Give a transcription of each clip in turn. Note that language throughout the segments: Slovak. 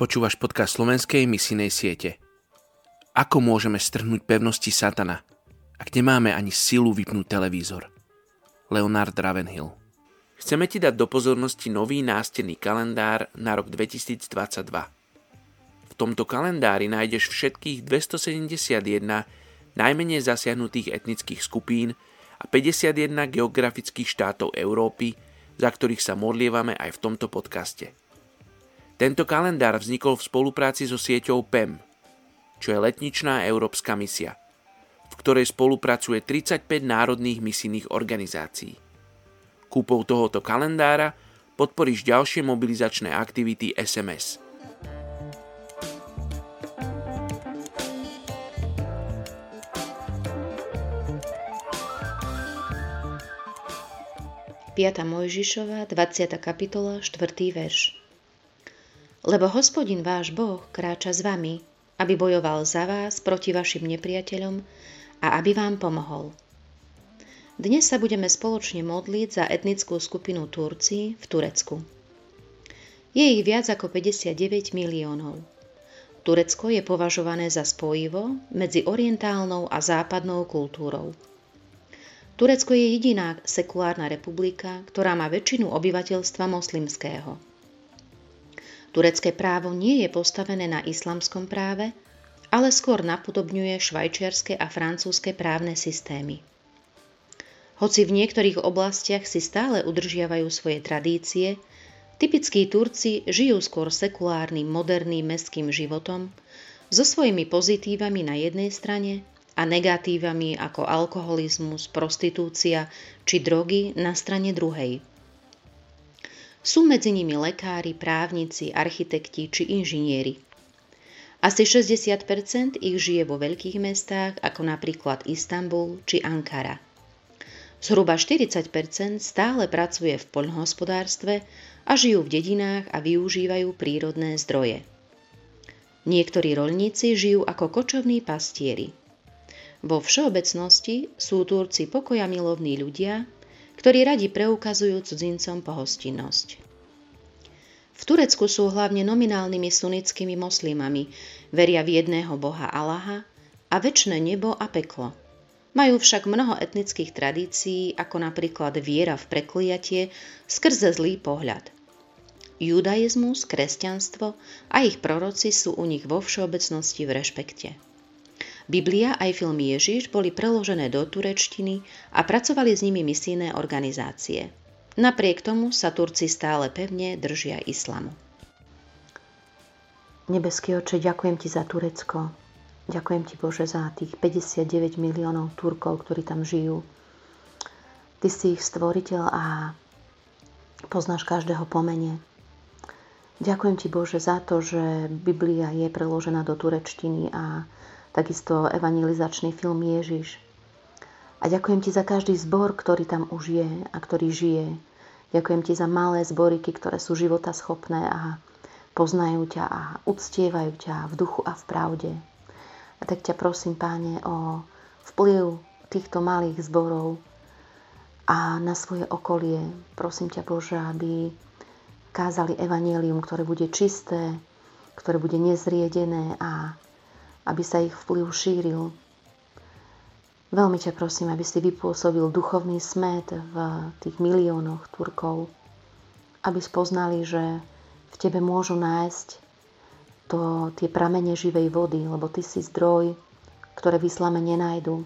Počúvaš podcast slovenskej misijnej siete. Ako môžeme strhnúť pevnosti satana, ak nemáme ani silu vypnúť televízor? Leonard Ravenhill Chceme ti dať do pozornosti nový nástenný kalendár na rok 2022. V tomto kalendári nájdeš všetkých 271 najmenej zasiahnutých etnických skupín a 51 geografických štátov Európy, za ktorých sa modlievame aj v tomto podcaste. Tento kalendár vznikol v spolupráci so sieťou PEM, čo je letničná európska misia, v ktorej spolupracuje 35 národných misijných organizácií. Kúpou tohoto kalendára podporíš ďalšie mobilizačné aktivity SMS. Piata Mojžišova, 20. kapitola, 4. verš. Lebo hospodin váš Boh kráča s vami, aby bojoval za vás proti vašim nepriateľom a aby vám pomohol. Dnes sa budeme spoločne modliť za etnickú skupinu Turci v Turecku. Je ich viac ako 59 miliónov. Turecko je považované za spojivo medzi orientálnou a západnou kultúrou. Turecko je jediná sekulárna republika, ktorá má väčšinu obyvateľstva moslimského. Turecké právo nie je postavené na islamskom práve, ale skôr napodobňuje švajčiarske a francúzske právne systémy. Hoci v niektorých oblastiach si stále udržiavajú svoje tradície, typickí Turci žijú skôr sekulárnym, moderným mestským životom, so svojimi pozitívami na jednej strane a negatívami ako alkoholizmus, prostitúcia či drogy na strane druhej. Sú medzi nimi lekári, právnici, architekti či inžinieri. Asi 60 ich žije vo veľkých mestách ako napríklad Istanbul či Ankara. Zhruba 40% stále pracuje v poľnohospodárstve a žijú v dedinách a využívajú prírodné zdroje. Niektorí rolníci žijú ako kočovní pastieri. Vo všeobecnosti sú Turci pokoja milovní ľudia, ktorí radi preukazujú cudzincom pohostinnosť. V Turecku sú hlavne nominálnymi sunnickými moslimami, veria v jedného boha Allaha a väčšie nebo a peklo. Majú však mnoho etnických tradícií, ako napríklad viera v prekliatie skrze zlý pohľad. Judaizmus, kresťanstvo a ich proroci sú u nich vo všeobecnosti v rešpekte. Biblia aj film Ježiš boli preložené do turečtiny a pracovali s nimi misijné organizácie. Napriek tomu sa Turci stále pevne držia islamu. Nebeský oče, ďakujem ti za Turecko. Ďakujem ti, Bože, za tých 59 miliónov Turkov, ktorí tam žijú. Ty si ich stvoriteľ a poznáš každého pomene. Ďakujem ti, Bože, za to, že Biblia je preložená do turečtiny a takisto evangelizačný film Ježiš. A ďakujem ti za každý zbor, ktorý tam už je a ktorý žije. Ďakujem ti za malé zboriky, ktoré sú života schopné a poznajú ťa a uctievajú ťa v duchu a v pravde. A tak ťa prosím, páne, o vplyv týchto malých zborov a na svoje okolie. Prosím ťa, Bože, aby kázali evanelium, ktoré bude čisté, ktoré bude nezriedené a aby sa ich vplyv šíril. Veľmi ťa prosím, aby si vypôsobil duchovný smet v tých miliónoch Turkov, aby spoznali, že v tebe môžu nájsť to, tie pramene živej vody, lebo ty si zdroj, ktoré vyslame nenajdu.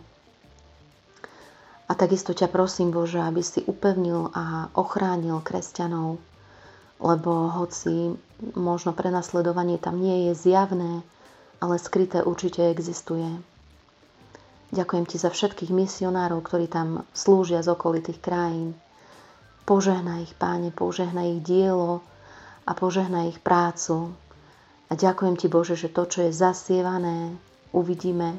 A takisto ťa prosím, Bože, aby si upevnil a ochránil kresťanov, lebo hoci možno prenasledovanie tam nie je zjavné, ale skryté určite existuje. Ďakujem ti za všetkých misionárov, ktorí tam slúžia z okolitých krajín. Požehnaj ich, páne, požehnaj ich dielo a požehnaj ich prácu. A ďakujem ti, Bože, že to, čo je zasievané, uvidíme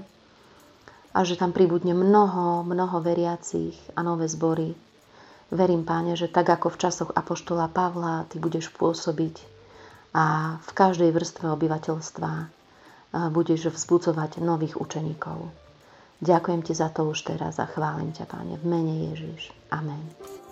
a že tam pribudne mnoho, mnoho veriacich a nové zbory. Verím, páne, že tak ako v časoch Apoštola Pavla, ty budeš pôsobiť a v každej vrstve obyvateľstva budeš vzbudzovať nových učeníkov. Ďakujem ti za to už teraz a chválim ťa, Páne, v mene Ježiš. Amen.